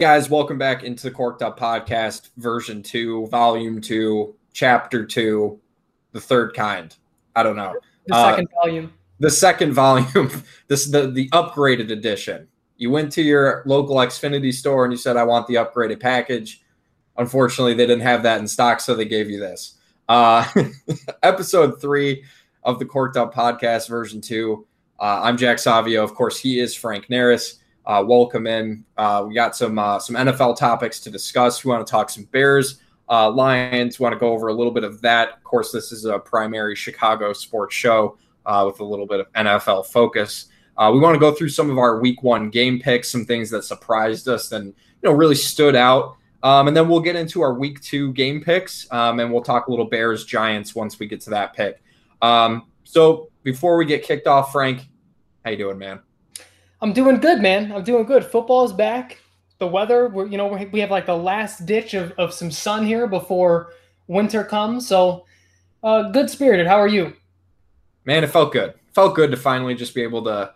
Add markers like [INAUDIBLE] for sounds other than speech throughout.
guys, welcome back into the Corked Up Podcast, version two, volume two, chapter two, the third kind. I don't know. The second uh, volume. The second volume. [LAUGHS] this the the upgraded edition. You went to your local Xfinity store and you said, I want the upgraded package. Unfortunately, they didn't have that in stock, so they gave you this. Uh, [LAUGHS] episode three of the Corked Up Podcast, version two. Uh, I'm Jack Savio. Of course, he is Frank Naris uh, welcome in. Uh, we got some uh, some NFL topics to discuss. We want to talk some Bears, uh, Lions. Want to go over a little bit of that. Of course, this is a primary Chicago sports show uh, with a little bit of NFL focus. Uh, we want to go through some of our Week One game picks, some things that surprised us and you know really stood out. Um, and then we'll get into our Week Two game picks, um, and we'll talk a little Bears Giants once we get to that pick. Um, so before we get kicked off, Frank, how you doing, man? I'm doing good, man. I'm doing good. Football's back. The weather, we're, you know, we have like the last ditch of, of some sun here before winter comes. So, uh, good spirited. How are you? Man, it felt good. Felt good to finally just be able to,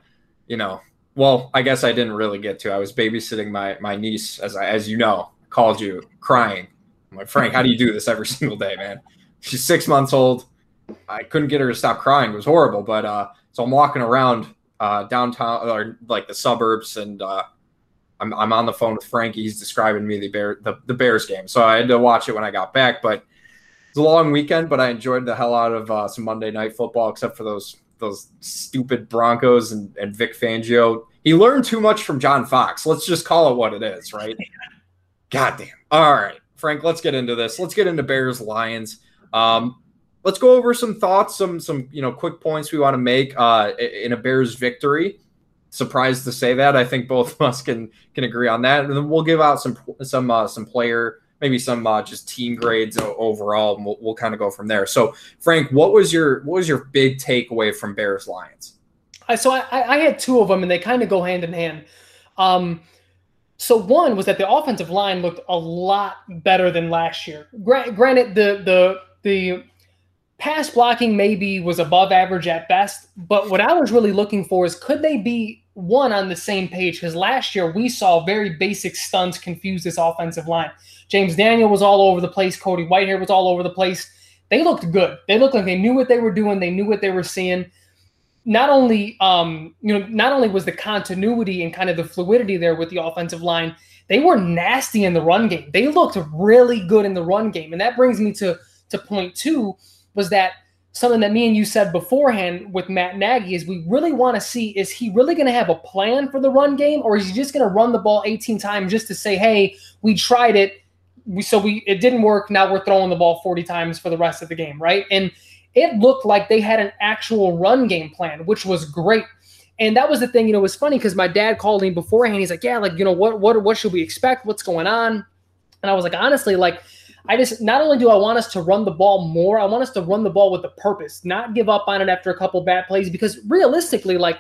you know, well, I guess I didn't really get to. I was babysitting my my niece, as I, as you know, called you crying. I'm like, Frank, how do you do this every [LAUGHS] single day, man? She's six months old. I couldn't get her to stop crying. It was horrible. But uh, so I'm walking around uh, downtown or like the suburbs, and uh, I'm I'm on the phone with Frankie. He's describing me the bear the, the Bears game, so I had to watch it when I got back. But it's a long weekend, but I enjoyed the hell out of uh, some Monday night football, except for those those stupid Broncos and, and Vic Fangio. He learned too much from John Fox. Let's just call it what it is, right? [LAUGHS] God damn. All right, Frank, let's get into this. Let's get into Bears Lions. Um, let's go over some thoughts, some some you know quick points we want to make uh, in a Bears victory. Surprised to say that. I think both of us can can agree on that, and then we'll give out some some uh, some player, maybe some uh, just team grades overall, and we'll, we'll kind of go from there. So, Frank, what was your what was your big takeaway from Bears Lions? So I, I had two of them, and they kind of go hand in hand. Um, so one was that the offensive line looked a lot better than last year. Granted, the the the pass blocking maybe was above average at best, but what I was really looking for is could they be one on the same page? Because last year we saw very basic stunts confuse this offensive line. James Daniel was all over the place, Cody Whitehair was all over the place. They looked good. They looked like they knew what they were doing, they knew what they were seeing. Not only um, you know, not only was the continuity and kind of the fluidity there with the offensive line, they were nasty in the run game. They looked really good in the run game. And that brings me to to point two was that something that me and you said beforehand with Matt Nagy is we really want to see is he really going to have a plan for the run game or is he just going to run the ball 18 times just to say hey we tried it. We so we it didn't work. Now we're throwing the ball 40 times for the rest of the game right? And it looked like they had an actual run game plan which was great. And that was the thing you know it was funny because my dad called me beforehand. He's like yeah like you know what what what should we expect? What's going on? And I was like honestly like I just not only do I want us to run the ball more, I want us to run the ball with a purpose, not give up on it after a couple bad plays. Because realistically, like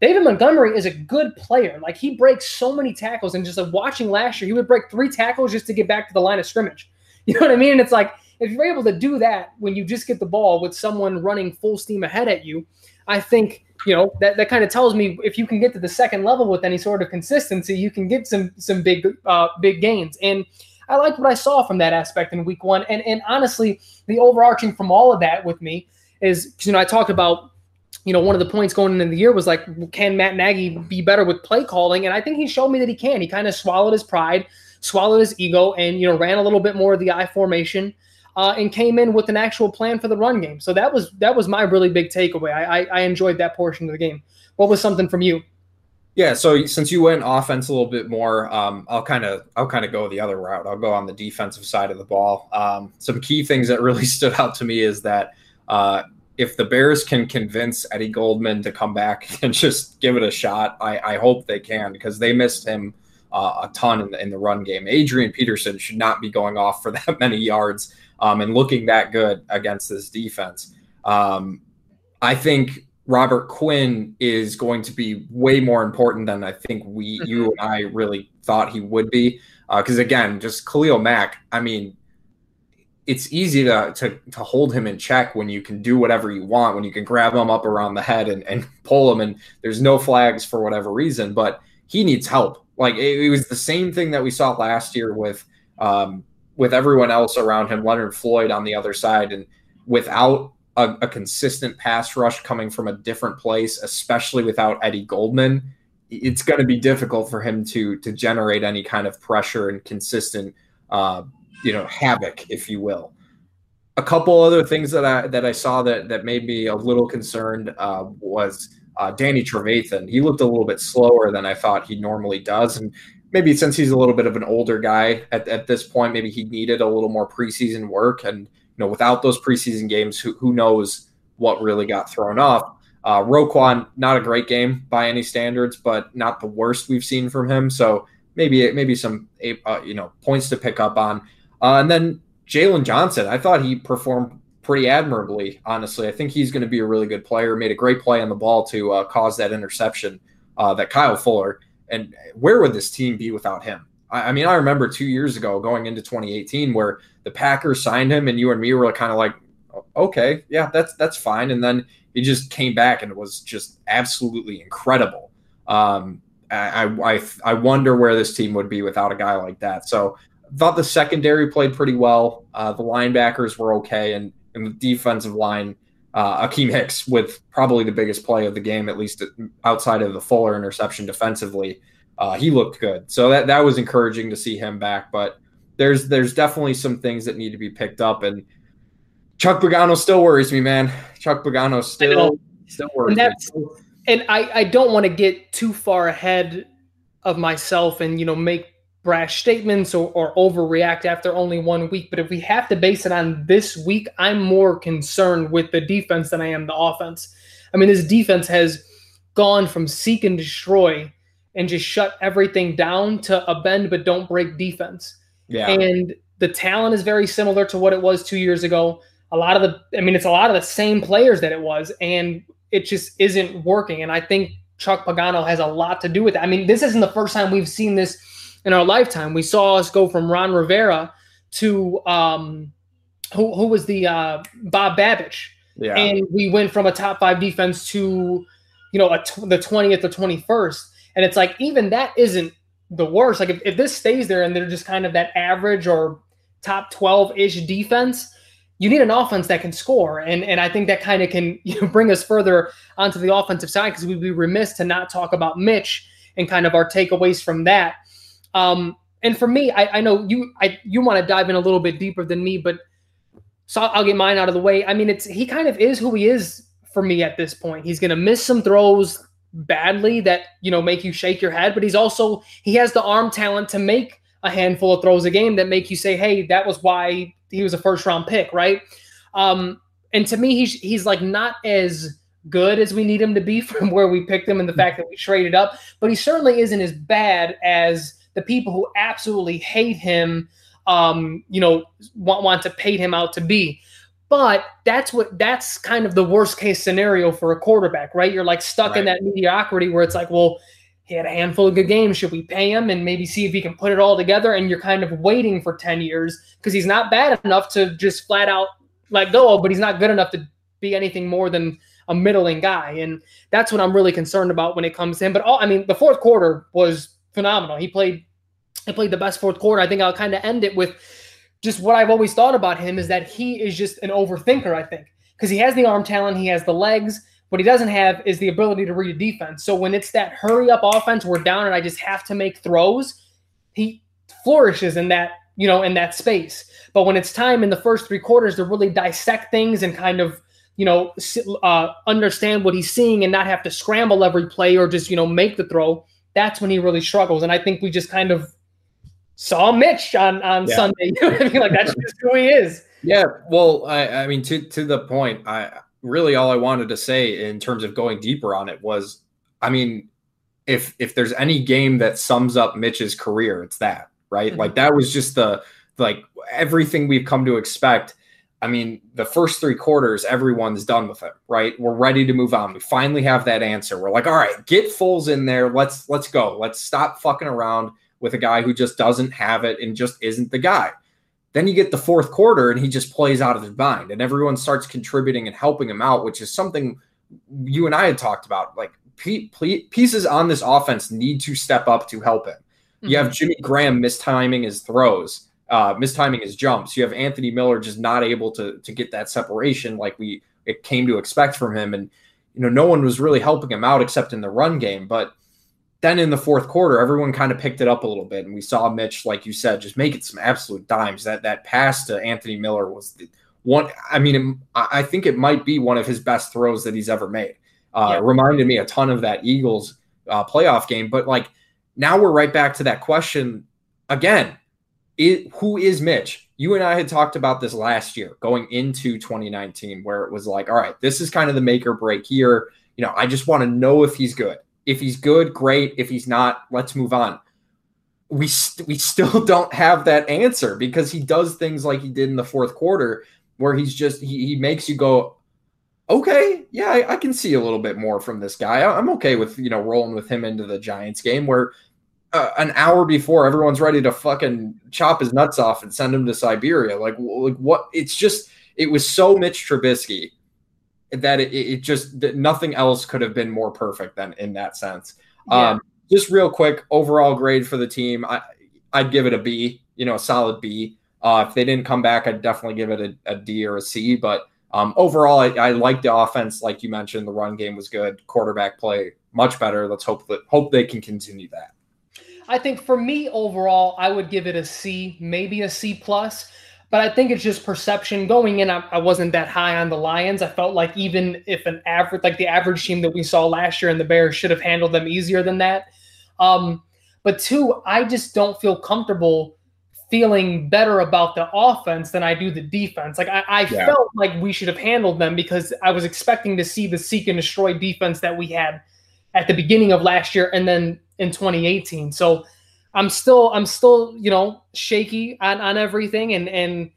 David Montgomery is a good player. Like he breaks so many tackles, and just like watching last year, he would break three tackles just to get back to the line of scrimmage. [LAUGHS] You know what I mean? And it's like if you're able to do that when you just get the ball with someone running full steam ahead at you, I think you know that, that kind of tells me if you can get to the second level with any sort of consistency, you can get some some big uh, big gains. And I liked what I saw from that aspect in week one. And and honestly, the overarching from all of that with me is you know I talked about you know one of the points going into the year was like can Matt Nagy be better with play calling? And I think he showed me that he can. He kind of swallowed his pride, swallowed his ego, and you know ran a little bit more of the I formation. Uh, and came in with an actual plan for the run game. So that was that was my really big takeaway. I, I, I enjoyed that portion of the game. What was something from you? Yeah, so since you went offense a little bit more, um, I'll kind of I'll kind of go the other route. I'll go on the defensive side of the ball. Um, some key things that really [LAUGHS] stood out to me is that uh, if the Bears can convince Eddie Goldman to come back [LAUGHS] and just give it a shot, I, I hope they can because they missed him uh, a ton in the, in the run game. Adrian Peterson should not be going off for [LAUGHS] that many yards um, and looking that good against this defense. Um, I think Robert Quinn is going to be way more important than I think we, mm-hmm. you and I really thought he would be. Because uh, again, just Khalil Mack, I mean, it's easy to, to, to hold him in check when you can do whatever you want, when you can grab him up around the head and, and [LAUGHS] pull him, and there's no flags for whatever reason. But he needs help Like it, it, was the same thing that we saw last year with um, with everyone else around him, Leonard Floyd on the other side, and without a, a consistent pass rush coming from a different place, especially without Eddie Goldman, it's going to be difficult for him to to generate any kind of pressure and consistent, uh, you know, havoc, if you will. A couple other things that I that I saw that that made me a little concerned uh, was uh, Danny Trevathan. He looked a little bit slower than I thought he normally does, and maybe since he's a little bit of an older guy at, at this point, maybe he needed a little more preseason work. And you know, without those preseason games, who who knows what really got thrown off? Uh, Roquan, not a great game by any standards, but not the worst we've seen from him. So maybe maybe some uh, you know points to pick up on. Uh, and then Jaylon Johnson, I thought he performed pretty admirably. Honestly, I think he's going to be a really good player. Made a great play on the ball to uh, cause that interception uh, that Kyle Fuller. And where would this team be without him? I, I, mean, I remember two years ago going into 2018 where the Packers signed him, and you and me were kind of like, okay, yeah, that's that's fine. And then he just came back and it was just absolutely incredible. Um, I, I I wonder where this team would be without a guy like that. So thought the secondary played pretty well. Uh, the linebackers were okay, and, and the defensive line, uh, Akiem Hicks with probably the biggest play of the game, at least outside of the Fuller interception defensively. Uh, he looked good, so that that was encouraging to see him back. But there's there's definitely some things that need to be picked up, and Chuck Pagano still worries me, man. Chuck Pagano still still worries and me. And I I don't want to get too far ahead of myself and you know make brash statements or, or overreact after only one week. But if we have to base it on this week, I'm more concerned with the defense than I am the offense. I mean, this defense has gone from seek and destroy and just shut everything down to a bend but don't break defense. Yeah. And the talent is very similar to what it was two years ago. A lot of the, I mean, it's a lot of the same players that it was, and it just isn't working. And I think Chuck Pagano has a lot to do with it. I mean, this isn't the first time we've seen this in our lifetime. We saw us go from Ron Rivera to um, who, who was the uh, Bob Babich, yeah. and we went from a top five defense to you know t- the twentieth or twenty first, and it's like even that isn't the worst. Like if, if this stays there and they're just kind of that average or top twelve ish defense. You need an offense that can score, and and I think that kind of can [LAUGHS] you know, bring us further onto the offensive side because we'd be remiss to not talk about Mitch and kind of our takeaways from that. Um, and for me, I, I know you I you want to dive in a little bit deeper than me, but so I'll get mine out of the way. I mean, it's he kind of is who he is for me at this point. He's going to miss some throws badly that you know make you shake your head, but he's also he has the arm talent to make a handful of throws a game that make you say, "Hey, that was why he was a first round pick," right? Um, and to me, he's he's like not as good as we need him to be [LAUGHS] from where we picked him and the fact that we traded up, but he certainly isn't as bad as the people who absolutely hate him, um, you know, want, want to paint him out to be. But that's what that's kind of the worst case scenario for a quarterback, right? You're like stuck right. in that mediocrity where it's like, well, he had a handful of good games. Should we pay him and maybe see if he can put it all together? And you're kind of waiting for 10 years because he's not bad enough to just flat out let go, but he's not good enough to be anything more than a middling guy. And that's what I'm really concerned about when it comes to him. But all, I mean, the fourth quarter was phenomenal. He played he played the best fourth quarter. I think I'll kind of end it with just what I've always thought about him is that he is just an overthinker, I think. Because he has the arm talent, he has the legs. What he doesn't have is the ability to read a defense. So when it's that hurry up offense, we're down and I just have to make throws, he flourishes in that, you know, in that space. But when it's time in the first three quarters to really dissect things and kind of you know, uh, understand what he's seeing and not have to scramble every play or just, you know, make the throw, that's when he really struggles. And I think we just kind of saw Mitch on, on yeah. Sunday. [LAUGHS] You know what I mean? Like that's just who he is. Yeah. Well, I, I mean, to, to the point, I really all I wanted to say in terms of going deeper on it was, I mean, if if there's any game that sums up Mitch's career, it's that, right? Mm-hmm. Like that was just the like everything we've come to expect I mean, the first three quarters, everyone's done with it, right? We're ready to move on. We finally have that answer. We're like, all right, get Foles in there. Let's let's go. Let's stop fucking around with a guy who just doesn't have it and just isn't the guy. Then you get the fourth quarter and he just plays out of his mind, and everyone starts contributing and helping him out, which is something you and I had talked about. Like pieces on this offense need to step up to help him. You have Jimmy Graham mistiming his throws, uh, mistiming his jumps. You have Anthony Miller just not able to to get that separation like we it came to expect from him, and you know no one was really helping him out except in the run game, but then in the fourth quarter, everyone kind of picked it up a little bit, and we saw Mitch, like you said, just make it some absolute dimes. That that pass to Anthony Miller was the one. I mean, I think it might be one of his best throws that he's ever made. Uh, yeah. Reminded me a ton of that Eagles uh, playoff game, but like now we're right back to that question again. It, who is Mitch? You and I had talked about this last year going into 2019, where it was like, all right, this is kind of the make or break here. You know, I just want to know if he's good. If he's good, great. If he's not, let's move on. We st- we still [LAUGHS] don't have that answer because he does things like he did in the fourth quarter, where he's just he, he makes you go, okay, yeah, I, I, can see a little bit more from this guy. I, am okay with you know rolling with him into the Giants game where uh, an hour before everyone's ready to fucking chop his nuts off and send him to Siberia. Like like what? It's just it was so Mitch Trubisky that it, it just that nothing else could have been more perfect than in that sense. Yeah. Um, just real quick, overall grade for the team, I, I'd give it a B. You know, a solid B. Uh, if they didn't come back, I'd definitely give it a, a D or a C. But um, overall, I, I like the offense, like you mentioned. The run game was good. Quarterback play much better. Let's hope that hope they can continue that. I think for me overall, I would give it a C, maybe a C plus. But I think it's just perception. Going in, I, I, wasn't that high on the Lions. I felt like even if an average, like the average team that we saw last year in the Bears, should have handled them easier than that. Um, but two, I just don't feel comfortable feeling better about the offense than I do the defense. Like I, I yeah. felt like we should have handled them because I was expecting to see the seek and destroy defense that we had at the beginning of last year and then in 2018. So I'm still I'm still you know shaky on on everything and and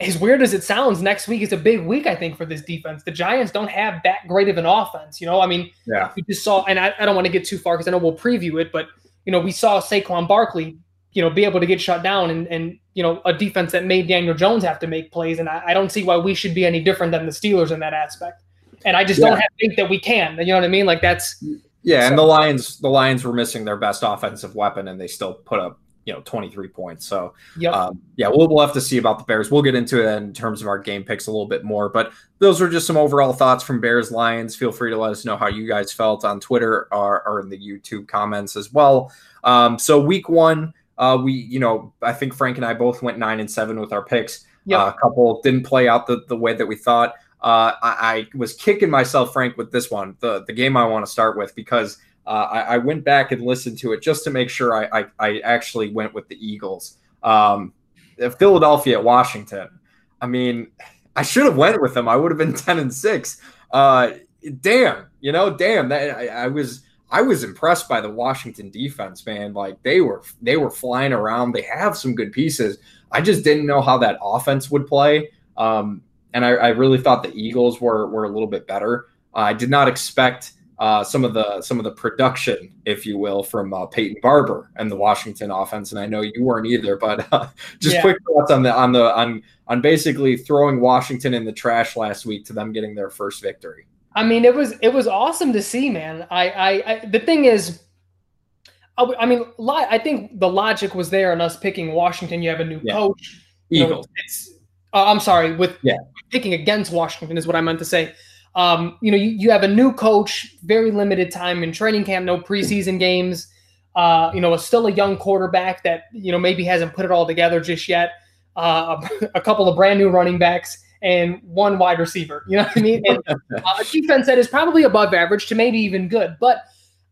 as weird as it sounds, next week is a big week I think for this defense. The Giants don't have that great of an offense, you know. I mean, yeah, we just saw, and I, I don't want to get too far because I know we'll preview it, but you know we saw Saquon Barkley, you know, be able to get shut down and and you know a defense that made Daniel Jones have to make plays, and I, I don't see why we should be any different than the Steelers in that aspect. And I just yeah. don't have think that we can. You know what I mean? Like that's yeah, so, and the Lions the Lions were missing their best offensive weapon, and they still put up you know 23 points. So yep. um, yeah, we'll we'll have to see about the Bears. We'll get into it in terms of our game picks a little bit more, but those are just some overall thoughts from Bears Lions. Feel free to let us know how you guys felt on Twitter or, or in the YouTube comments as well. Um, so week one, uh, we you know I think Frank and I both went nine and seven with our picks. Yep. Uh, a couple didn't play out the, the way that we thought. Uh, I, I, was kicking myself, Frank, with this one, the, the game I want to start with, because uh, I, I, went back and listened to it just to make sure I, I, I actually went with the Eagles. Um, Philadelphia at Washington. I mean, I should have went with them. I would have been [LAUGHS] 10 and 6. Uh, damn, you know, damn. That I, I was I was impressed by the Washington defense, man. Like they were they were flying around. They have some good pieces. I just didn't know how that offense would play. Um, and I, I, really thought the Eagles were were a little bit better. Uh, I did not expect uh, some of the some of the production, if you will, from uh, Peyton Barber and the Washington offense, and I know you weren't either. But uh, [LAUGHS] just yeah. quick thoughts on the on the on on basically throwing Washington in the trash last week to them getting their first victory. I mean, it was it was awesome to see, man. I I, I the thing is. I mean, I think the logic was there in us picking Washington. You have a new yeah. coach. Eagles. You know, it's uh, I'm sorry, with yeah. Picking against Washington is what I meant to say. Um, you know, you, you have a new coach, very limited time in training camp, no preseason games. Uh, you know, still a young quarterback that you know maybe hasn't put it all together just yet. Uh, [LAUGHS] a couple of brand new running backs and one wide receiver. You know what I mean? And [LAUGHS] uh, a defense that is probably above average to maybe even good. But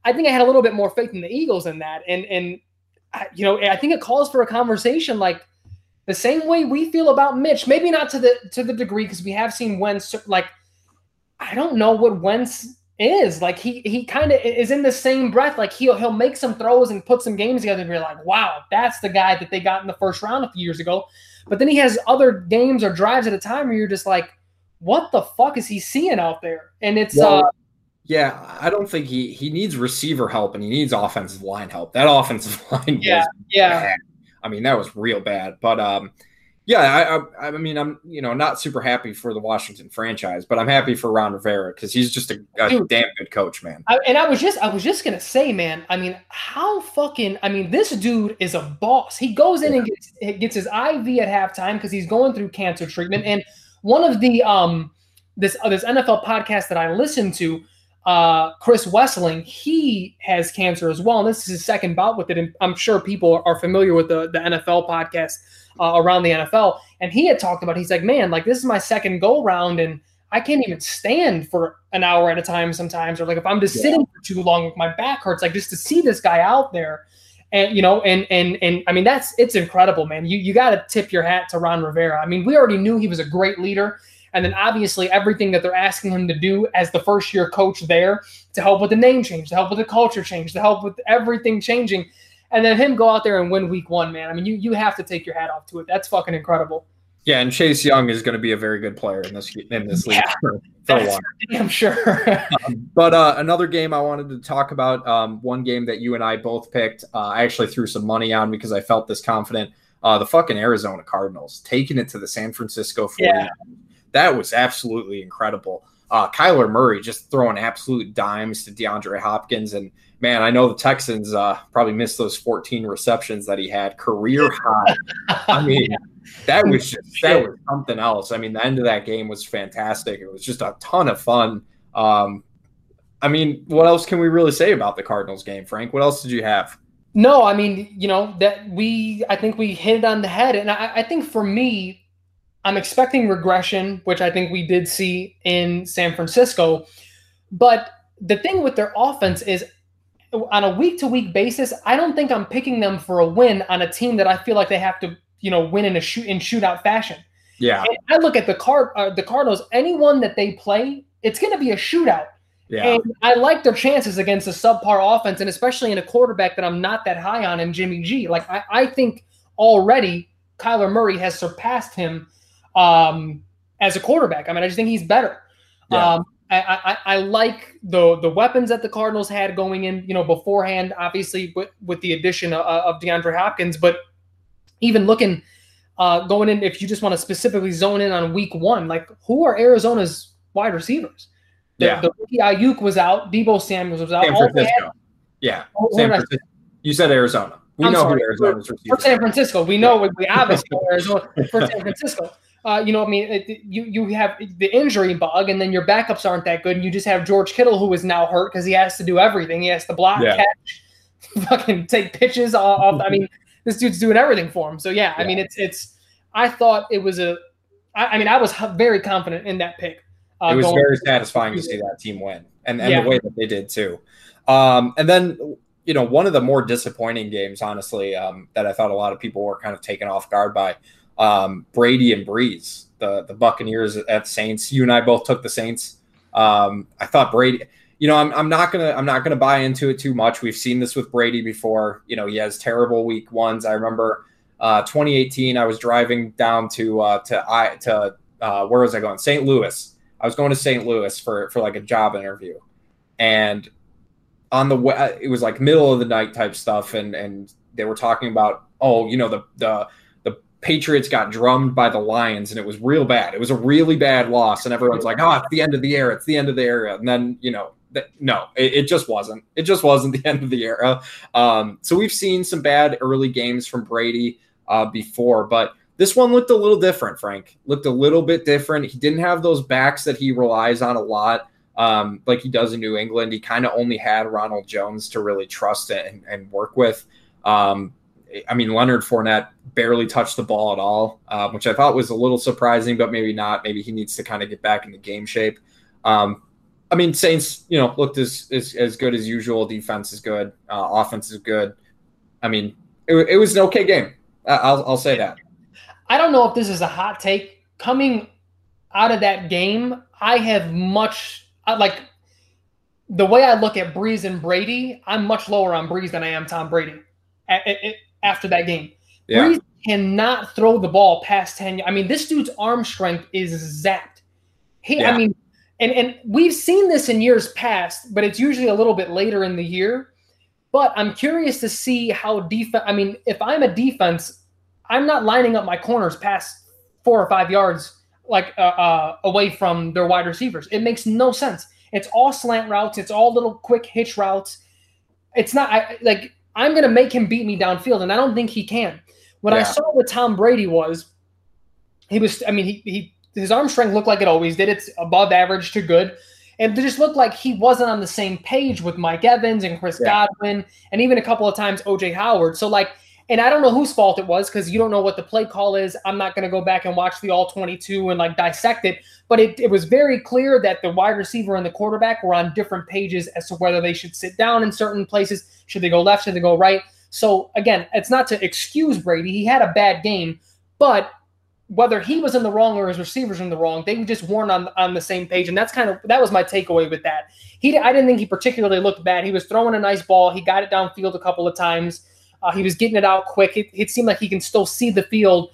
I think I had a little bit more faith in the Eagles in that. And and you know, I think it calls for a conversation like the same way we feel about Mitch. Maybe not to the to the degree because we have seen Wentz. Like I don't know what Wentz is. Like he he kind of is in the same breath. Like he'll he'll make some throws and put some games together and be like, wow, that's the guy that they got in the first round a few years ago. But then he has other games or drives at a time where you're just like, what the fuck is he seeing out there? And it's well, uh yeah, I don't think he he needs receiver help and he needs offensive line help. That offensive [LAUGHS] line, yeah, yeah. Bad. I mean, that was real bad. But um, Yeah, I, I, I mean, I'm you know not super happy for the Washington franchise, but I'm happy for Ron Rivera because he's just a, a Dude, damn good coach, man. I, and I was just I was just gonna say, man. I mean, how fucking I mean, this dude is a boss. He goes in and gets gets his IV at halftime because he's going through cancer treatment. And one of the um this uh, this NFL podcast that I listened to, uh, Chris Wesseling, he has cancer as well, and this is his second bout with it. And I'm sure people are familiar with the the NFL podcast uh, around the NFL. And he had talked about, he's like, man, like this is my second go round and I can't even stand for an hour at a time sometimes. Or like if I'm just yeah. sitting for too long, my back hurts. Like just to see this guy out there. And you know, and and and I mean that's it's incredible, man. You you gotta tip your hat to Ron Rivera. I mean, we already knew he was a great leader. And then obviously everything that they're asking him to do as the first year coach there to help with the name change, to help with the culture change, to help with everything changing and then him go out there and win week one, man. I mean, you you have to take your hat off to it. That's fucking incredible. Yeah, and Chase Young is going to be a very good player in this in this league yeah, for, for a while. I'm sure. [LAUGHS] um, but uh, another game I wanted to talk about, um, one game that you and I both picked. Uh, I actually threw some money on because I felt this confident. Uh, the fucking Arizona Cardinals taking it to the San Francisco 49ers. Yeah. That was absolutely incredible. Uh, Kyler Murray just throwing absolute dimes to DeAndre Hopkins and man, I know the Texans uh, probably missed those 14 receptions that he had, career high. I [LAUGHS] mean, that was just that was something else. I mean, the end of that game was fantastic. It was just a ton of fun. Um, I mean, what else can we really say about the Cardinals game, Frank? What else did you have? No, I mean, you know that we. I think we hit it on the head, and I, I think for me, I'm expecting regression, which I think we did see in San Francisco. But the thing with their offense is on a week to week basis, I don't think I'm picking them for a win on a team that I feel like they have to, you know, win in a shoot in shootout fashion. Yeah. And I look at the card, uh, the Cardinals. Anyone that they play, it's going to be a shootout. Yeah. And I like their chances against a subpar offense, and especially in a quarterback that I'm not that high on in Jimmy G. Like I, I think already Kyler Murray has surpassed him um, as a quarterback. I mean, I just think he's better. Yeah. Um, I, I, I, like the the weapons that the Cardinals had going in, you know, beforehand. Obviously, with, with the addition of, of DeAndre Hopkins, but even looking uh, going in, if you just want to specifically zone in on Week One, like who are Arizona's wide receivers? The, yeah, the rookie Aiyuk was out, Deebo Samuels was out. San Francisco. Had, yeah, oh, San Francisco. You said Arizona. We I'm know sorry, who Arizona's for, for San Francisco. We know yeah. we [LAUGHS] obviously know Arizona for San Francisco uh, you know, I mean, it, you you have the injury bug, and then your backups aren't that good, and you just have George Kittle who is now hurt because he has to do everything. He has to block, yeah. catch, [LAUGHS] fucking take pitches off. I mean, [LAUGHS] this dude's doing everything for him. So yeah, yeah, I mean, it's it's. I thought it was a. I, I mean, I was very confident in that pick. Uh, it was very satisfying to see that team win, and and yeah. the way that they did too. Um, and then you know, one of the more disappointing games, honestly, um, that I thought a lot of people were kind of taken off guard by um, Brady and Brees, the the Buccaneers at Saints. You and I both took the Saints. Um, I thought Brady. You know, I'm, I'm not gonna I'm not gonna buy into it too much. We've seen this with Brady before. You know, he has terrible week ones. I remember uh, 2018. I was driving down to uh, to I to uh, where was I going? St. Louis. I was going to St. Louis for for like a job interview, and on the way, it was like middle of the night type stuff, and and they were talking about oh, you know the the Patriots got drummed by the Lions and it was real bad. It was a really bad loss, and everyone's like, "Oh, it's the end of the era. It's the end of the era." And then you know, no, it, it, just wasn't. It just wasn't [LAUGHS] the end of the era. Um, so we've seen some bad early games from Brady uh, before, but this one looked a little different. Frank looked a little bit different. He didn't have those backs that he relies on a lot. Um, like he does in New England. He kind of only had Ronald Jones to really trust and, and work with. Um, I mean, Leonard Fournette barely touched the ball at all, uh, which I thought was a little surprising, but maybe not. Maybe he needs to kind of get back into game shape. Um, I mean, Saints, you know, looked as as, as good as usual. Defense is good, uh, offense is good. I mean, it, it was an okay game. I'll I'll say that. I don't know if this is a hot take. Coming out of that game, I have much like the way I look at Brees and Brady. I'm much lower on Brees than I am Tom Brady after that game. Yeah. Brees cannot throw the ball past 10. I mean, this dude's arm strength is zapped. He, yeah. I mean, and, and we've seen this in years past, but it's usually a little bit later in the year. But I'm curious to see how defense. I mean, if I'm a defense, I'm not lining up my corners past four or five yards like uh, uh, away from their wide receivers. It makes no sense. It's all slant routes. It's all little quick hitch routes. It's not I, like I'm going to make him beat me downfield, and I don't think he can. What yeah. I saw with Tom Brady was he was. I mean, he, he his arm strength looked like it always did. It's above average to good. And it just looked like he wasn't on the same page with Mike Evans and Chris yeah. Godwin, and even a couple of times OJ Howard. So like and I don't know whose fault it was because you don't know what the play call is. I'm not going to go back and watch the all 22 and like dissect it, but it, it was very clear that the wide receiver and the quarterback were on different pages as to whether they should sit down in certain places. Should they go left? Should they go right? So again, it's not to excuse Brady. He had a bad game, but whether he was in the wrong or his receivers in the wrong, they just weren't on on the same page, and that's kind of that was my takeaway with that. He, I didn't think he particularly looked bad. He was throwing a nice ball. He got it downfield a couple of times. Uh, he was getting it out quick. It, it, seemed like he can still see the field.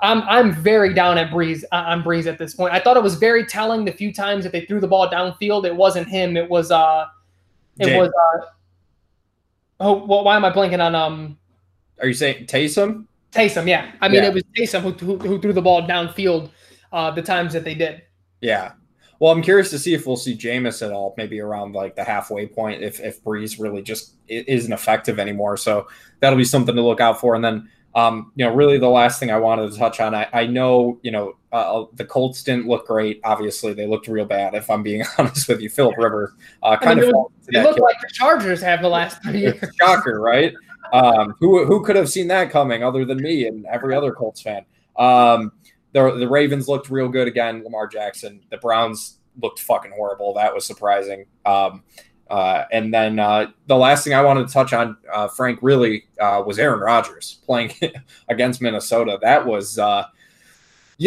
I'm I'm very down at Brees uh, on Brees at this point. I thought it was very telling the few times that they threw the ball downfield. It wasn't him. It was uh, it Jay. was uh. Oh, well, why am I blanking on um? Are you saying Taysom? Taysom, yeah. I mean, yeah. it was Taysom who, who, who threw the ball downfield uh, the times that they did. Yeah, well, I'm curious to see if we'll see Jameis at all, maybe around like the halfway point, if if Brees really just isn't effective anymore. So that'll be something to look out for. And then, um, you know, really the last thing I wanted to touch on, I, I know, you know, uh, the Colts didn't look great. Obviously, they looked real bad. If I'm being [LAUGHS] honest with you, Philip Rivers uh, kind I mean, of. It, looked like the Chargers have the last three years. Shocker, right? Um, who who could have seen that coming other than me and every other Colts fan? Um, the, the Ravens looked real good again. Lamar Jackson. The Browns looked fucking horrible. That was surprising. Um, uh, and then uh, the last thing I wanted to touch on, uh, Frank, really uh, was Aaron Rodgers playing [LAUGHS] against Minnesota. That was, uh.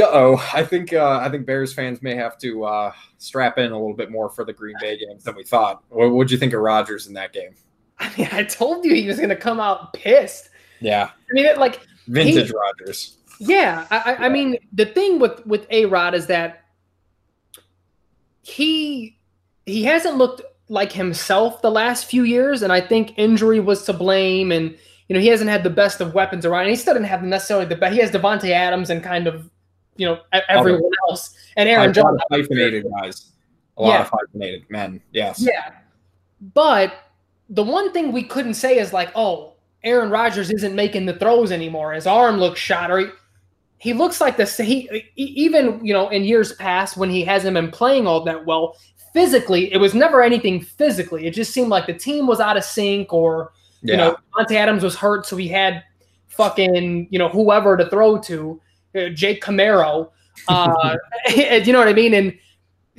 Oh, I think uh, I think Bears fans may have to strap in a little bit more for the Green Bay games than we thought. What would you think of Rodgers in that game? I mean, I told you he was going to come out pissed. Yeah. I mean, it, like vintage Rodgers. Yeah, I, I mean, the thing with with A Rod is that he he hasn't looked like himself the last few years, and I think injury was to blame, and you know he hasn't had the best of weapons around. And he still didn't have necessarily the best. He has Davante Adams and kind of you know everyone else, and Aaron Jones. A lot of hyphenated guys, a lot yeah. of hyphenated men. Yes. Yeah, but the one thing we couldn't say is like, oh, Aaron Rodgers isn't making the throws anymore. His arm looks shot, or he, he looks like this. He even you know in years past when he hasn't been playing all that well physically, it was never anything physically. It just seemed like the team was out of sync, or yeah. you know, Monte Adams was hurt, so he had fucking you know whoever to throw to, uh, Jake Kumerow. Uh, [LAUGHS] [LAUGHS] you know what I mean? And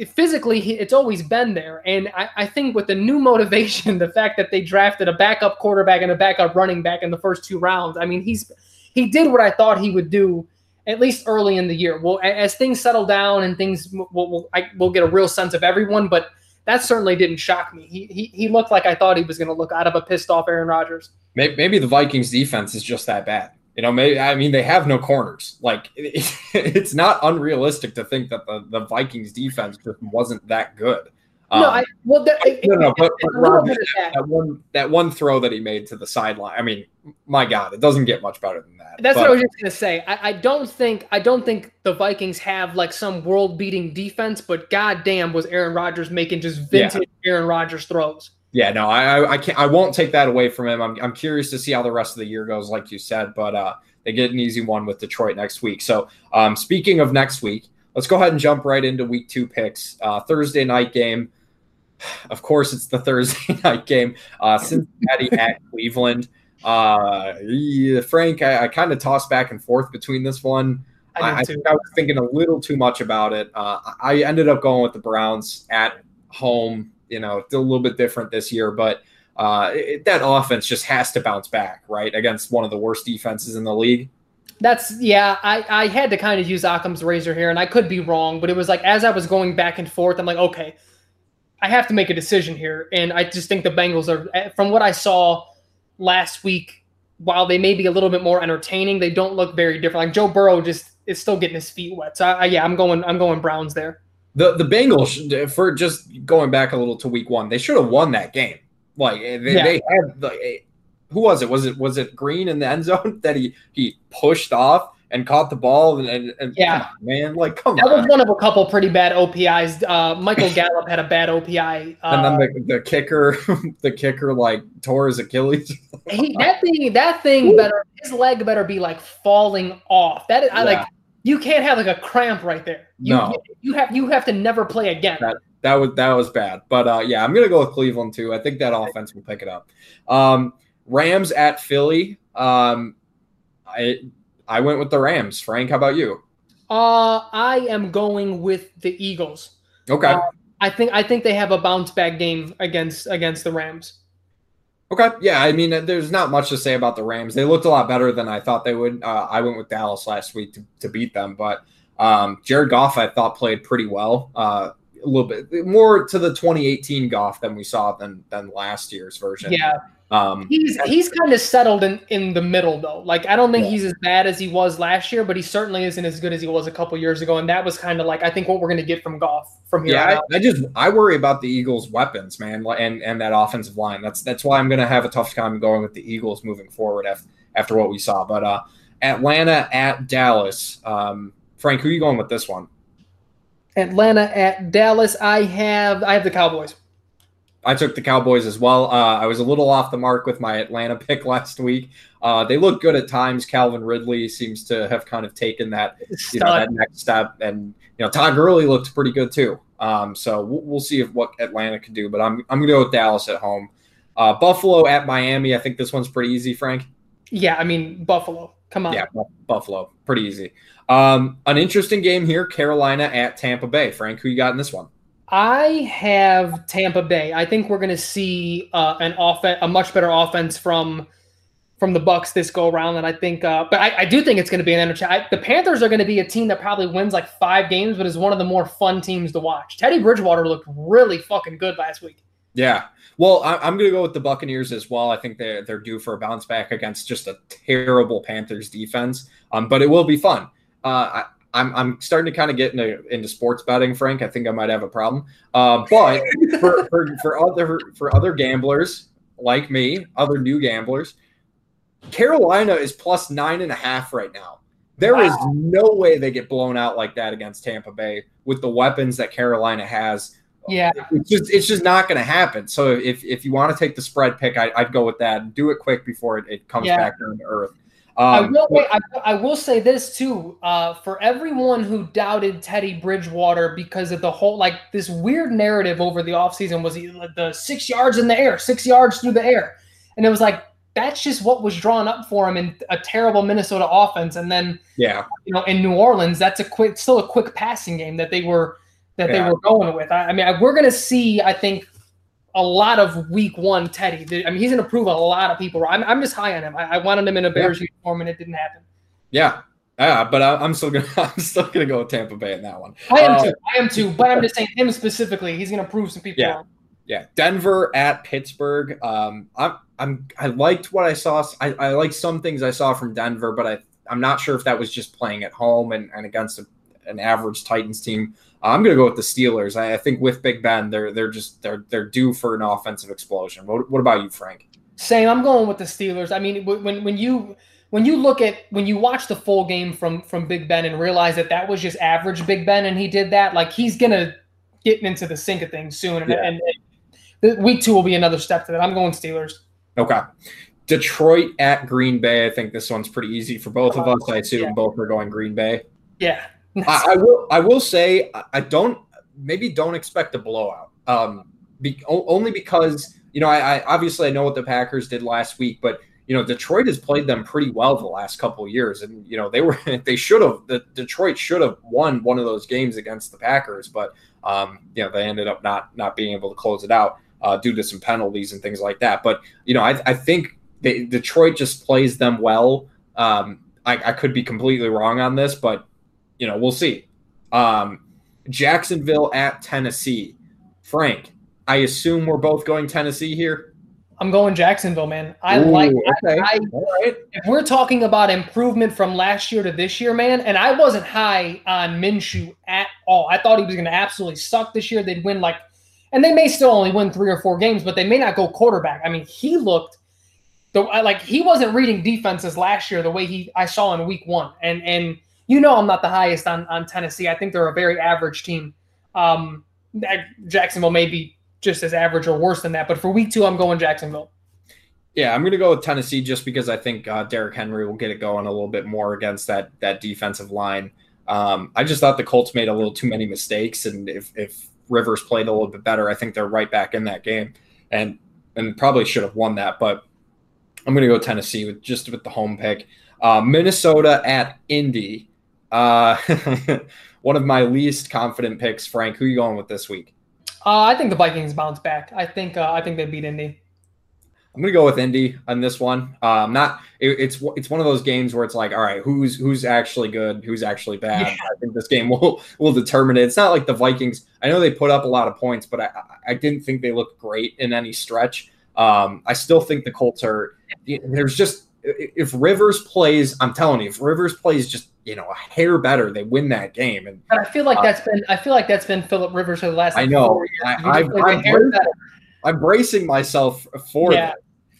physically, it's always been there. And I, I think with the new motivation, [LAUGHS] the fact that they drafted a backup quarterback and a backup running back in the first two rounds, I mean, he's he did what I thought he would do at least early in the year. Well, as things settle down and things, we'll, we'll, I, we'll get a real sense of everyone. But that certainly didn't shock me. He he, he looked like I thought he was going to look out of a pissed off Aaron Rodgers. Maybe, maybe the Vikings defense is just that bad. You know, maybe I mean they have no corners. Like it, [LAUGHS] it's not unrealistic to think that the, the Vikings defense just wasn't that good. Um, no, I well, that, no, no, but, but Rob, that, that, one that one throw that he made to the sideline. I mean, my God, it doesn't get much better than that. That's but, what I was just gonna say. I, I, don't think I don't think the Vikings have like some world-beating defense, but goddamn, was Aaron Rodgers making just vintage yeah. Aaron Rodgers throws. Yeah, no, I I can't I won't take that away from him. I'm I'm curious to see how the rest of the year goes, like you said, but uh, they get an easy one with Detroit next week. So, um, speaking of next week, let's go ahead and jump right into week two picks. Uh, Thursday night game. [SIGHS] Of course, it's the Thursday [LAUGHS] night game. Uh, Cincinnati [LAUGHS] at Cleveland. Uh, yeah, Frank, I, I kind of tossed back and forth between this one. I, I, think I was thinking a little too much about it. Uh, I ended up going with the Browns at home. You know, a little bit different this year, but uh, it, that offense just has to bounce back, right, against one of the worst defenses in the league. That's yeah. I I had to kind of use Occam's razor here, and I could be wrong, but it was like as I was going back and forth, I'm like, okay, I have to make a decision here, and I just think the Bengals are, eh, from what I saw last week, while they may be a little bit more entertaining, they don't look very different. Like Joe Burrow just is still getting his feet wet. So I, yeah, I'm going, I'm going Browns there. The the Bengals for just going back a little to week one, they should have won that game. Like eh, they, yeah. they had the, who was it? Was it was it Green in the end zone [LAUGHS] that he he pushed off and caught the ball and, and, and Yeah. on, man, like come That on. That was one of a couple pretty bad OPIs. Uh, Michael [LAUGHS] Gallup had a bad OPI. Uh, and then the, the kicker, [LAUGHS] the kicker like tore his Achilles. [LAUGHS] he, that thing, that thing better, his leg better be like falling off. That is, I like. You can't have like a cramp right there. You, No. you have you have to never play again. That- that was that was bad. But uh, yeah, I'm gonna go with Cleveland too. I think that offense will pick it up. Um, Rams at Philly. Um, I I went with the Rams. Frank, how about you? Uh, I am going with the Eagles. Okay, Uh, I think I think they have a bounce back game against against the Rams. okay, yeah. I mean, there's not much to say about the Rams. They looked a lot better than I thought they would. Uh, I went with Dallas last week to, to beat them, but um, Jared Goff I thought played pretty well. Uh, a little bit more to the 2018 Goff than we saw than than last year's version. Yeah, Um, he's he's kind of settled in in the middle though. Like I don't think Yeah. he's as bad as he was last year, but he certainly isn't as good as he was a couple years ago. And that was kind of like I think what we're going to get from Goff from here. on Yeah, out. I, I just I worry about the Eagles' weapons, man, and and that offensive line. That's that's why I'm going to have a tough time going with the Eagles moving forward after after what we saw. But uh, Atlanta at Dallas. Um, Frank, who are you going with this one? Atlanta at Dallas. I have I have the Cowboys. I took the Cowboys as well. Uh, I was a little off the mark with my Atlanta [LAUGHS] pick last week. Uh, they look good at times. Calvin Ridley seems to have kind of taken that you know that next step, and you know Todd Gurley looked pretty good too. Um, so we'll, we'll see if what Atlanta can do. But I'm I'm gonna go with Dallas at home. Uh, Buffalo at Miami. I think this one's pretty easy, Frank. Yeah, I mean Buffalo. Come on. Yeah, Buffalo, pretty easy. Um, an interesting game here: Carolina at Tampa Bay. Frank, who you got in this one? I have Tampa Bay. I think we're going to see uh, an offense, a much better offense from from the Bucks this go around. And I think, uh, but I, I do think it's going to be an entertaining. The Panthers are going to be a team that probably wins like five games, but is one of the more fun teams to watch. Teddy Bridgewater looked really fucking good last week. Yeah. Well, I, I'm going to go with the Buccaneers as well. I think they're they're due for a bounce back against just a terrible Panthers defense. Um, but it will be fun. Uh, I, I'm I'm starting to kind of get into into sports betting, Frank. I think I might have a problem. Uh, but for, for for other for other gamblers like me, other new gamblers, Carolina is plus nine and a half right now. There is no way they get blown out like that against Tampa Bay with the weapons that Carolina has Yeah, it's just it's just not going to happen. So if if you want to take the spread pick, I, I'd go with that. And do it quick before it, it comes Yeah. back down to earth. I Um, will. Wait, I, I will say this too. Uh, for everyone who doubted Teddy Bridgewater because of the whole like this weird narrative over the offseason was he the six yards in the air, six yards through the air, and it was like that's just what was drawn up for him in a terrible Minnesota offense, and then yeah, you know in New Orleans that's a quick, still a quick passing game that they were that Yeah. they were going with. I, I mean, I, we're gonna see. I think. A lot of week one Teddy. I mean, he's going to prove a lot of people. I'm, I'm just high on him. I, I wanted him in a Bears uniform, and it didn't happen. yeah, yeah. But I, I'm still gonna [LAUGHS] I'm still gonna go with Tampa Bay in that one. I am Uh, too. I am too. But I'm just saying him specifically. He's going to prove some people Yeah. wrong. Yeah, Denver at Pittsburgh. Um, I'm I'm I liked what I saw. I, I liked some things I saw from Denver, but I I'm not sure if that was just playing at home and, and against a, an average Titans team. I'm gonna go with the Steelers. I, I think with Big Ben, they're they're just they're they're due for an offensive explosion. What, what about you, Frank? Same. I'm going with the Steelers. I mean, when when you when you look at when you watch the full game from from Big Ben and realize that that was just average Big Ben, and he did that, like he's gonna get into the sink of things soon, and, Yeah. and, and week two will be another step to that. I'm going Steelers. Okay. Detroit at Green Bay. I think this one's pretty easy for both of uh, us. I assume Yeah. both are going Green Bay. Yeah. [LAUGHS] I, I will. I will say I- don't. Maybe don't expect a blowout. Um, be, only because you know I, I obviously I know what the Packers did last week, but you know Detroit has played them pretty well the last couple years, and you know they were [LAUGHS] they should have the Detroit should have won one of those games against the Packers, but um, you know they ended up not not being able to close it out uh, due to some penalties and things like that. But you know I, I think they, Detroit just plays them well. Um, I, I could be completely wrong on this, but you know we'll see. Um, Jacksonville at Tennessee. Frank, I assume we're both going Tennessee here. I'm going Jacksonville, man. I Ooh, like. Okay. I, right. if we're talking about improvement from last year to this year, man, and I wasn't high on Minshew at all. I thought he was going to absolutely suck this year. They'd win like, and they may still only win three or four games, but they may not go quarterback. I mean, he looked the like he wasn't reading defenses last year the way he I saw in week one. And and you know I'm not the highest on on Tennessee. I think they're a very average team. Um, Jacksonville may be just as average or worse than that, but for week two, I'm going Jacksonville. Yeah, I'm going to go with Tennessee just because I think uh, Derrick Henry will get it going a little bit more against that that defensive line. Um, I just thought the Colts made a little too many mistakes, and if if Rivers played a little bit better, I think they're right back in that game, and and probably should have won that. But I'm going to go Tennessee with just with the home pick. Uh, Minnesota at Indy. Uh, [LAUGHS] one of my least confident picks. Frank, who are you going with this week? Uh, I think the Vikings bounce back. I think uh, I think they beat Indy. I'm gonna go with Indy on this one. Um, not it, it's it's one of those games where it's like, all right, who's who's actually good, who's actually bad. Yeah. I think this game [LAUGHS] will will determine it. It's not like the Vikings. I know they put up a lot of points, but I I didn't think they looked great in any stretch. Um, I still think the Colts are. There's just if Rivers plays, I'm telling you, if Rivers plays just you know a hair better, they win that game. And but I feel like uh, that's been I feel like that's been Philip Rivers for the last. Like, I know. I, am bracing, I'm bracing myself for yeah. that.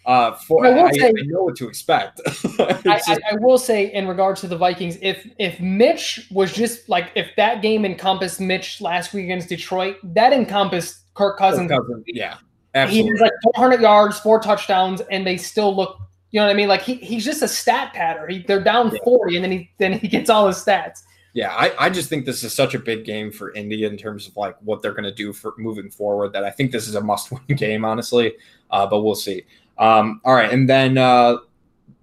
Uh, for I, I, say, I, know what to expect. [LAUGHS] I, just, I, will say, in regards to the Vikings, if if Mitch was just like if that game encompassed Mitch last week against Detroit, that encompassed Kirk Cousins. Kirk Cousins yeah, absolutely. He was like 400 yards, four touchdowns, and they still look you know what I mean? Like he, he's just a stat patter. He, they're down 40 and then he then he gets all his stats. Yeah, I, I just think this is such a big game for Indy in terms of like what they're going to do for moving forward. That I think this is a must-win [LAUGHS] game, honestly. Uh, but we'll see. Um, all right, and then uh,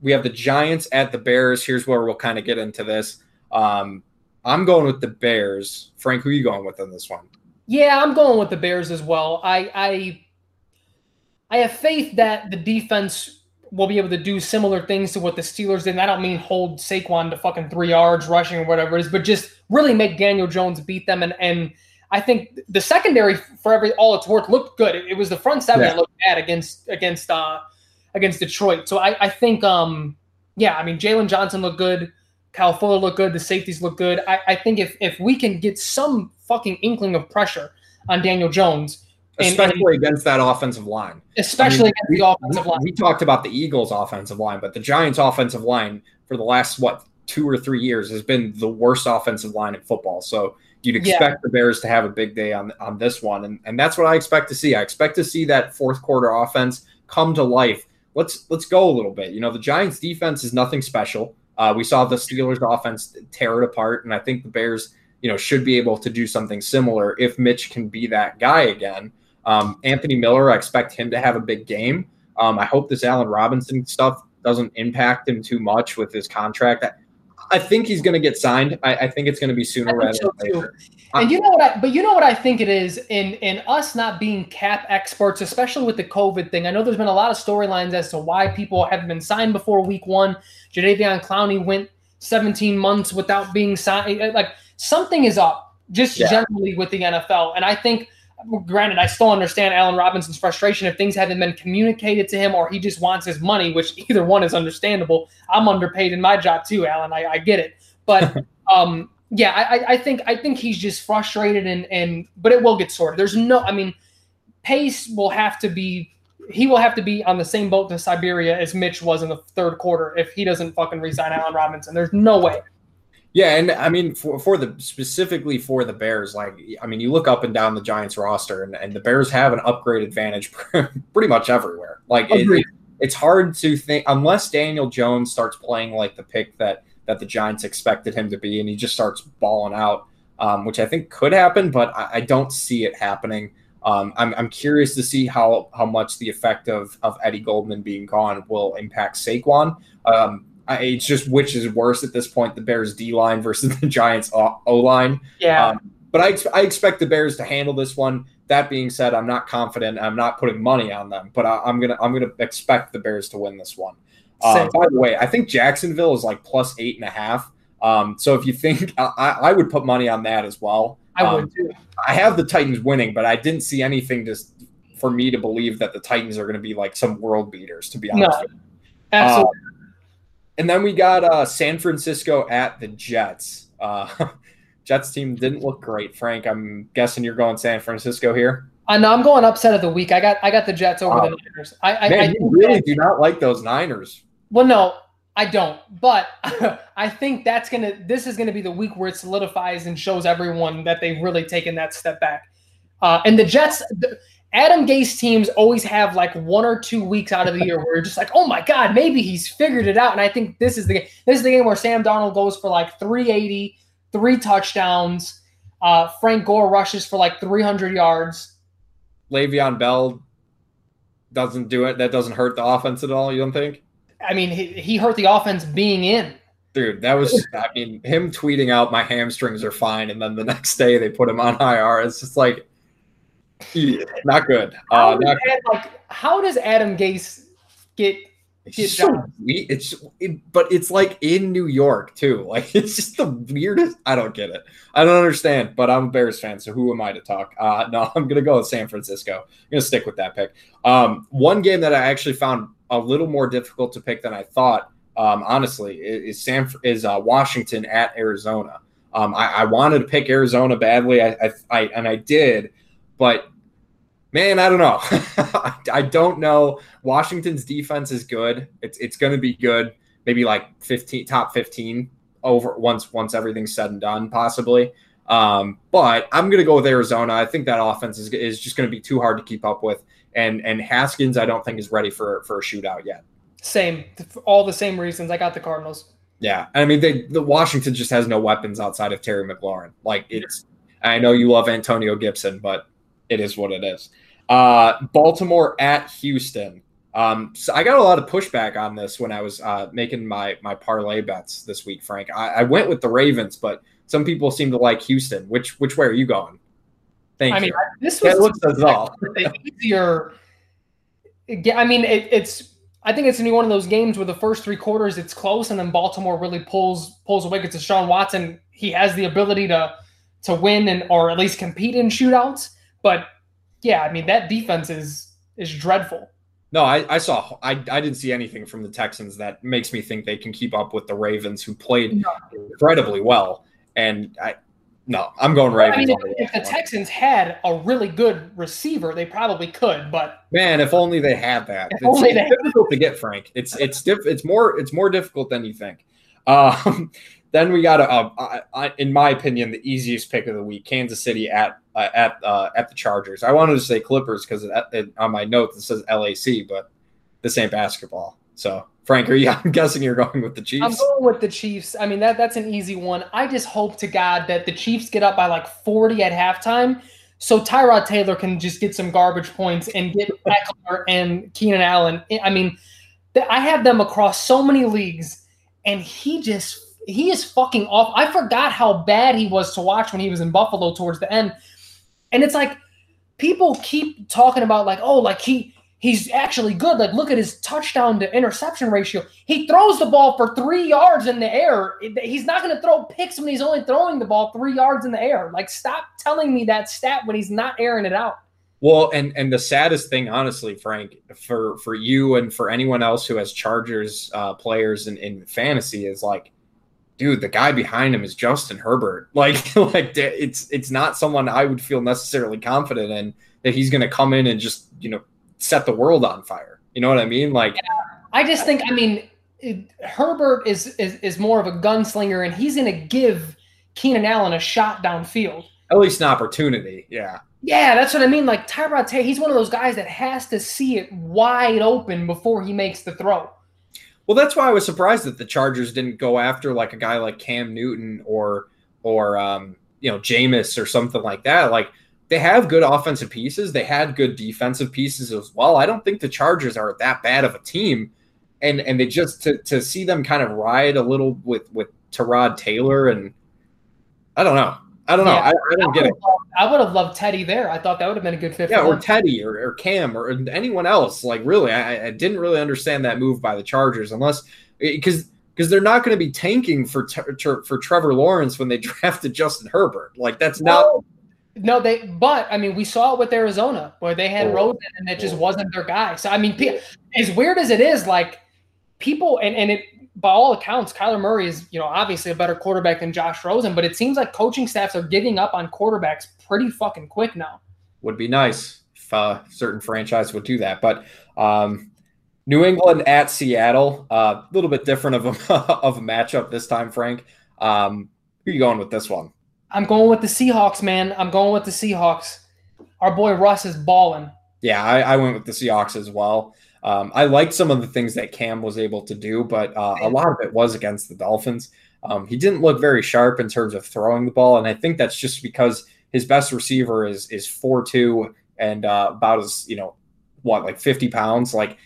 we have the Giants at the Bears. Here's where we'll kind of get into this. Um, I'm going with the Bears. Frank, who are you going with on this one? Yeah, I'm going with the Bears as well. I I I have faith that the defense will be able to do similar things to what the Steelers did. And I don't mean hold Saquon to fucking three yards rushing or whatever it is, but just really make Daniel Jones beat them. And and I think the secondary, for every all it's worth, looked good. It, it was the front seven yeah. that looked bad against against uh against Detroit. So I, I think um yeah, I mean Jaylon Johnson looked good, Kyle Fuller looked good, the safeties looked good. I, I think if if we can get some fucking inkling of pressure on Daniel Jones especially and, against that offensive line. Especially I mean, against we, the offensive line. We talked about the Eagles' offensive line, but the Giants' offensive line for the last what two or three years has been the worst offensive line in football. So you'd expect yeah. the Bears to have a big day on on this one, and and that's what I expect to see. I expect to see that fourth quarter offense come to life. Let's let's go a little bit. You know, the Giants' defense is nothing special. Uh, we saw the Steelers' offense tear it apart, and I think the Bears, you know, should be able to do something similar if Mitch can be that guy again. Um, Anthony Miller, I expect him to have a big game. Um, I hope this Allen Robinson stuff doesn't impact him too much with his contract. I, I think he's going to get signed. I, I, think it's going to be sooner rather so than later. And you know what? I, but you know what I think it is in in us not being cap experts, especially with the COVID thing. I know there's been a lot of storylines as to why people haven't been signed before Week One. Jadeveon Clowney went 17 months without being signed. Like something is up, just yeah. generally with the NFL. And I think granted, I still understand Allen Robinson's frustration if things haven't been communicated to him or he just wants his money, which [LAUGHS] either one is understandable. I'm underpaid in my job too, Allen. I, I get it. But [LAUGHS] um, yeah, I, I think I think he's just frustrated and and but it will get sorted. There's no I mean, Pace will have to be he will have to be on the same boat to Siberia as Mitch was in the third quarter if he doesn't fucking resign Allen Robinson. There's no way. Yeah, and I mean for, for the specifically for the Bears, like I mean, you look up and down the Giants roster, and, and the Bears have an upgrade advantage [LAUGHS] pretty much everywhere. Like it, it's hard to think unless Daniel Jones starts playing like the pick that that the Giants expected him to be, and he just starts balling out, um, which I think could happen, but I, I don't see it happening. Um, I'm, I'm curious to see how how much the effect of of Eddie Goldman being gone will impact Saquon. Um, I, it's just which is worse at this point, the Bears D line versus [LAUGHS] the Giants O line. Yeah. Um, but I, I expect the Bears to handle this one. That being said, I'm not confident. I'm not putting money on them, but I, am gonna I'm gonna expect the Bears to win this one. Uh, by the way, I think Jacksonville is like plus eight and a half. Um, so if you think [LAUGHS] I, I would put money on that as well. I um, would too. I have the Titans winning, but I didn't see anything just for me to believe that the Titans are going to be like some world beaters. To be honest, no, absolutely. And then we got uh, San Francisco at the Jets. Uh, [LAUGHS] Jets team didn't look great, Frank. I'm guessing you're going San Francisco here. I know I'm going upset of the week. I got I got the Jets over the Niners. I, I, Man, I you really that- do not like those Niners. well, no, I don't. But [LAUGHS] I think that's gonna. This is gonna be the week where it solidifies and shows everyone that they've really taken that step back. Uh, and the Jets, the, Adam Gase teams always have like one or two weeks out of the year where you're just like, oh my god, maybe he's figured it out. And I think this is the game. This is the game where Sam Darnold goes for like 380, three touchdowns. Uh, Frank Gore rushes for like 300 yards. Le'Veon Bell doesn't do it. That doesn't hurt the offense at all. You don't think? I mean, he, he hurt the offense being in. Dude, that was, I mean, him tweeting out my hamstrings are fine. And then the next day they put him on IR. It's just like, not good. How, Uh, does not Ad- like, how does Adam Gase get? Good so job. we- It's it, but it's like in New York too. [LAUGHS] Like it's just the weirdest. I don't get it. I don't understand. But I'm a Bears fan, so who am I to talk? Uh, [LAUGHS] no, I'm gonna go with San Francisco. I'm gonna stick with that pick. Um, one game that I actually found a little more difficult to pick than I thought. Um, honestly, is, is San is uh, Washington at Arizona. Um, I, I wanted to pick Arizona badly. I, I, I and I did, but man, I don't know. [LAUGHS] I, don't know. Washington's defense is good. It's it's going to be good. Maybe like 15 top 15 over once once everything's said and done possibly. Um, but I'm going to go with Arizona. I think that offense is, is just going to be too hard to keep up with. And and Haskins, I don't think is ready for for a shootout yet. Same, all the same reasons. I got the Cardinals. Yeah, I mean, they, the Washington just has no weapons outside of Terry McLaurin. Like it's, I know you love Antonio Gibson, but it is what it is. Uh, Baltimore at Houston. Um, so I got a lot of pushback on this when I was uh, making my my parlay bets this week, Frank. I, I went with the Ravens, but some people seem to like Houston. Which which way are you going? Thank I mean, you. I- this was looks as all. [LAUGHS] the easier. I mean, it, it's. I think it's gonna be one of those games where the first three quarters it's close, and then Baltimore really pulls pulls away. Because Sean Watson, he has the ability to to win and or at least compete in shootouts. But yeah, I mean that defense is is dreadful. No, I, I saw. I, I didn't see anything from the Texans that makes me think they can keep up with the Ravens, who played No. incredibly well. And I, no, I'm going I Ravens. mean, all the way. if, if the Texans had a really good receiver, they probably could. But Man, if only they had that. It's, only it's difficult to get, Frank. It's it's diff, It's more it's more difficult than you think. Um, then we got a, uh, uh, in my opinion, the easiest pick of the week: Kansas City at uh, at uh, at the Chargers. I wanted to say Clippers because on my note it says LAC, but this ain't basketball. So, Frank, are you? [LAUGHS] I'm guessing you're going with the Chiefs. I'm going with the Chiefs. I mean, that that's an easy one. I just hope to God that the Chiefs get up by like 40 at halftime, so Tyrod Taylor can just get some garbage points and get [LAUGHS] Ekeler and Keenan Allen. I mean, I have them across so many leagues, and he just he is fucking off. I forgot how bad he was to watch when he was in Buffalo towards the end, and it's like people keep talking about like, oh, like he he's actually good. Like, look at his touchdown to interception ratio. He throws the ball for three yards in the air. He's not going to throw picks when he's only throwing the ball three yards in the air. Like, stop telling me that stat when he's not airing it out. Well, and and the saddest thing, honestly, Frank, for for you and for anyone else who has Chargers uh, players in, in fantasy is like, dude, the guy behind him is Justin Herbert. [LAUGHS] Like, like it's it's not someone I would feel necessarily confident in that he's going to come in and just you know set the world on fire. You know what I mean? Like, I just think, I mean, it, Herbert is, is is more of a gunslinger, and he's going to give Keenan Allen a shot downfield. at least an opportunity. Yeah. Yeah, that's what I mean. Like Tyrod Taylor, he's one of those guys that has to see it wide open before he makes the throw. Well, that's why I was surprised that the Chargers didn't go after like a guy like Cam Newton or or um, you know Jameis or something like that. Like they have good offensive pieces, they had good defensive pieces as well. I don't think the Chargers are that bad of a team, and and they just to to see them kind of ride a little with with Tyrod Taylor and I don't know. I don't know. Yeah. I, I don't get it. I would have loved Teddy there. I thought that would have been a good fit Yeah, for or. Teddy or, or Cam or anyone else. Like really, I, I didn't really understand that move by the Chargers unless eh, because because they're not going to be tanking for Te- Tre- for Trevor Lawrence when they [LAUGHS] drafted Justin Herbert. Like that's not. No, no, they. But I mean, we saw it with Arizona where they had Oh. Rosen and it just Oh. wasn't their guy. So I mean, as weird as it is, like people and and it by all accounts, Kyler Murray is you know obviously a better quarterback than Josh Rosen, but it seems like coaching staffs are giving up on quarterbacks pretty fucking quick now. Would be nice if uh, certain franchise would do that. But um, New England at Seattle, a uh, little bit different of a [LAUGHS] of a matchup this time, Frank. Um, who are you going with this one? I'm going with the Seahawks, man. I'm going with the Seahawks. Our boy Russ is balling. Yeah, I, I went with the Seahawks as well. Um, I liked some of the things that Cam was able to do, but uh, a lot of it was against the Dolphins. Um, he didn't look very sharp in terms of throwing the ball, and I think that's just because his best receiver is is four two and uh, about as you know what like fifty pounds, like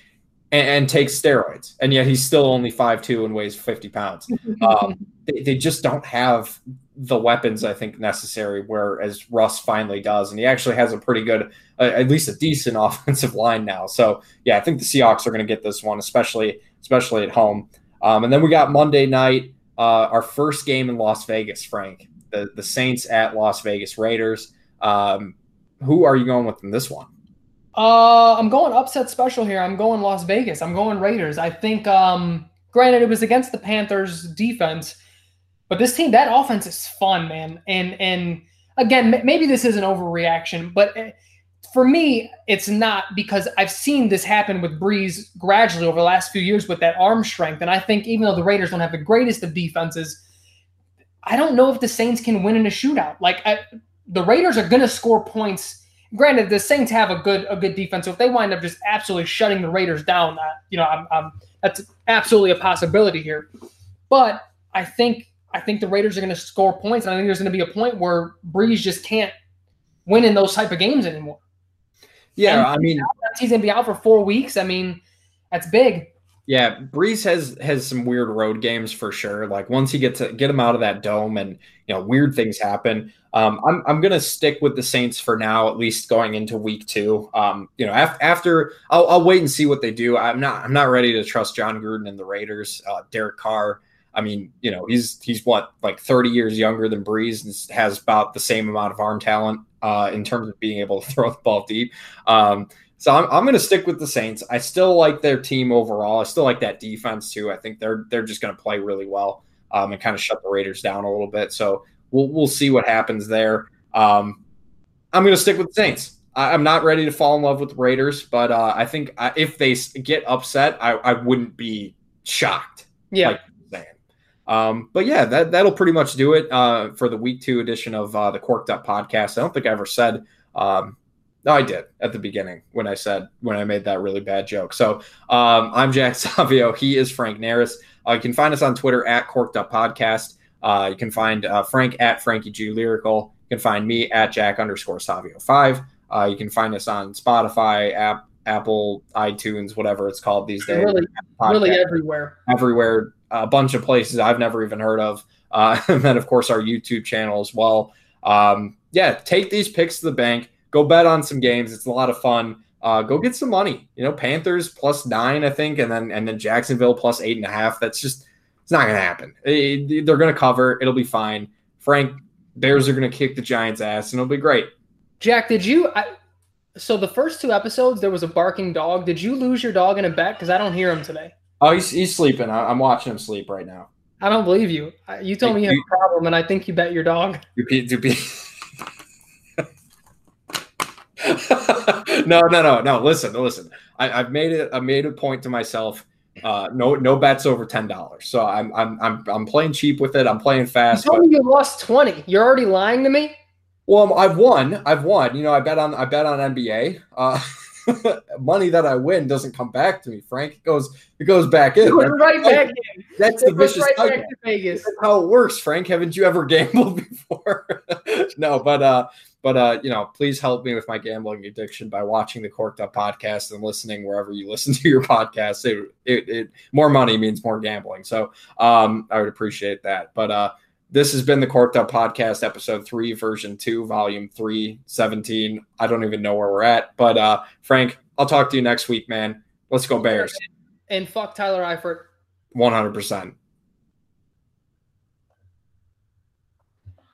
and, and takes steroids, and yet he's still only five two and weighs fifty pounds. [LAUGHS] Um, they, they just don't have the weapons I think necessary. Whereas Russ finally does, and he actually has a pretty good, uh, at least a decent [LAUGHS] offensive line now. So yeah, I think the Seahawks are going to get this one, especially especially at home. Um, and then we got Monday night, uh, our first game in Las Vegas. Frank, the the Saints at Las Vegas Raiders. Um, who are you going with in this one? Uh, I'm going upset special here. I'm going Las Vegas. I'm going Raiders. I think. Um, granted, it was against the Panthers defense but this team, that offense is fun, man. And and again, maybe this is an overreaction, but eh, for me, it's not because I've seen this happen with Brees gradually over the last few years with that arm strength. And I think even though the Raiders don't have the greatest of defenses, I don't know if the Saints can win in a shootout. Like I, the Raiders are going to score points. Granted, the Saints have a good a good defense, so if they wind up just absolutely shutting the Raiders down, you know, I'm, I'm, that's absolutely a possibility here. But I think I think the Raiders are going to score points, and I think there's going to be a point where Brees just can't win in those type of games anymore. Yeah, and I mean, he's going to be out for four weeks. I mean, that's big. Yeah, Brees has has some weird road games for sure. Like once he gets to get him out of that dome, and you know, weird things happen. Um, I'm I'm gonna stick with the Saints for now, at least going into week two. Um, you know, af- after I'll, I'll wait and see what they do. I'm not I'm not ready to trust Jon Gruden and the Raiders. Uh, Derek Carr I mean, you know, he's he's what like 30 years younger than Brees and has about the same amount of arm talent uh, in terms of being able to [LAUGHS] throw the ball deep. Um, so I'm, I'm going to stick with the Saints. I still like their team overall. I still like that defense too. I think they're they're just going to play really well um, and kind of shut the Raiders down a little bit. So we'll we'll see what happens there. Um, I'm going to stick with the Saints. I, am not ready to fall in love with the Raiders, but uh, I think uh, if they get upset, I, I wouldn't be shocked. Yeah. Like, um, but yeah, that that'll pretty much do it uh, for the week two edition of uh, the Corked Up podcast. I don't think I ever said. Um, no, I did at the beginning when I said when I made that really bad joke. So um, I'm Jack [LAUGHS] Savio. He is Frank Naris. Uh, you can find us on Twitter at Corked Up Podcast. Uh, you can find uh, Frank at Frankie G Lyrical. You can find me at Jack underscore Savio five. Uh, you can find us on Spotify, app, Apple, iTunes, whatever it's called these days. Really, really everywhere. Everywhere a bunch of places I've never even heard of. Uh, [LAUGHS] and then, of course, our YouTube channel as well. Um, yeah, take these picks to the bank. Go bet on some games. It's a lot of fun. Uh, go get some money. You know, Panthers plus nine, I think, and then and then Jacksonville plus eight and a half. That's just it's not going to happen. It, they're going to cover. It'll be fine. Frank, Bears are going to kick the Giants' ass, and it'll be great. Jack, did you? I, so the first two episodes, there was a barking dog. Did you lose your dog in a bet? Because I don't hear him today. Oh, he's, he's sleeping. I'm watching him sleep right now. I don't believe you. You told me you have a problem, and I think you bet your dog. [LAUGHS] [LAUGHS] no, no, no, no. Listen, listen. I, have made it. I made a point to myself. Uh, no, no bets over ten dollars. So I'm, I'm, I'm, I'm playing cheap with it. I'm playing fast. You told me you lost twenty. You're already lying to me. Well, I've won. I've won. You know, I bet on. I bet on NBA. Uh, [LAUGHS] [LAUGHS] money that I win doesn't come back to me, Frank. It goes it goes back in. Goes right back in. That's the vicious right cycle. Vegas. That's how it works, Frank. Haven't you ever [LAUGHS] gambled before? [LAUGHS] no, but uh but uh, you know, please help me with my gambling addiction by watching the Corked Up podcast and listening wherever you listen to your podcast. It, it, it more money means more gambling, so um, I would appreciate that. But uh, this has been the Corked Up Podcast, episode three, version two, volume three, 17. I don't even know where we're at. But uh, Frank, I'll talk to you next week, man. Let's go Bears. And fuck Tyler Eifert. 100%.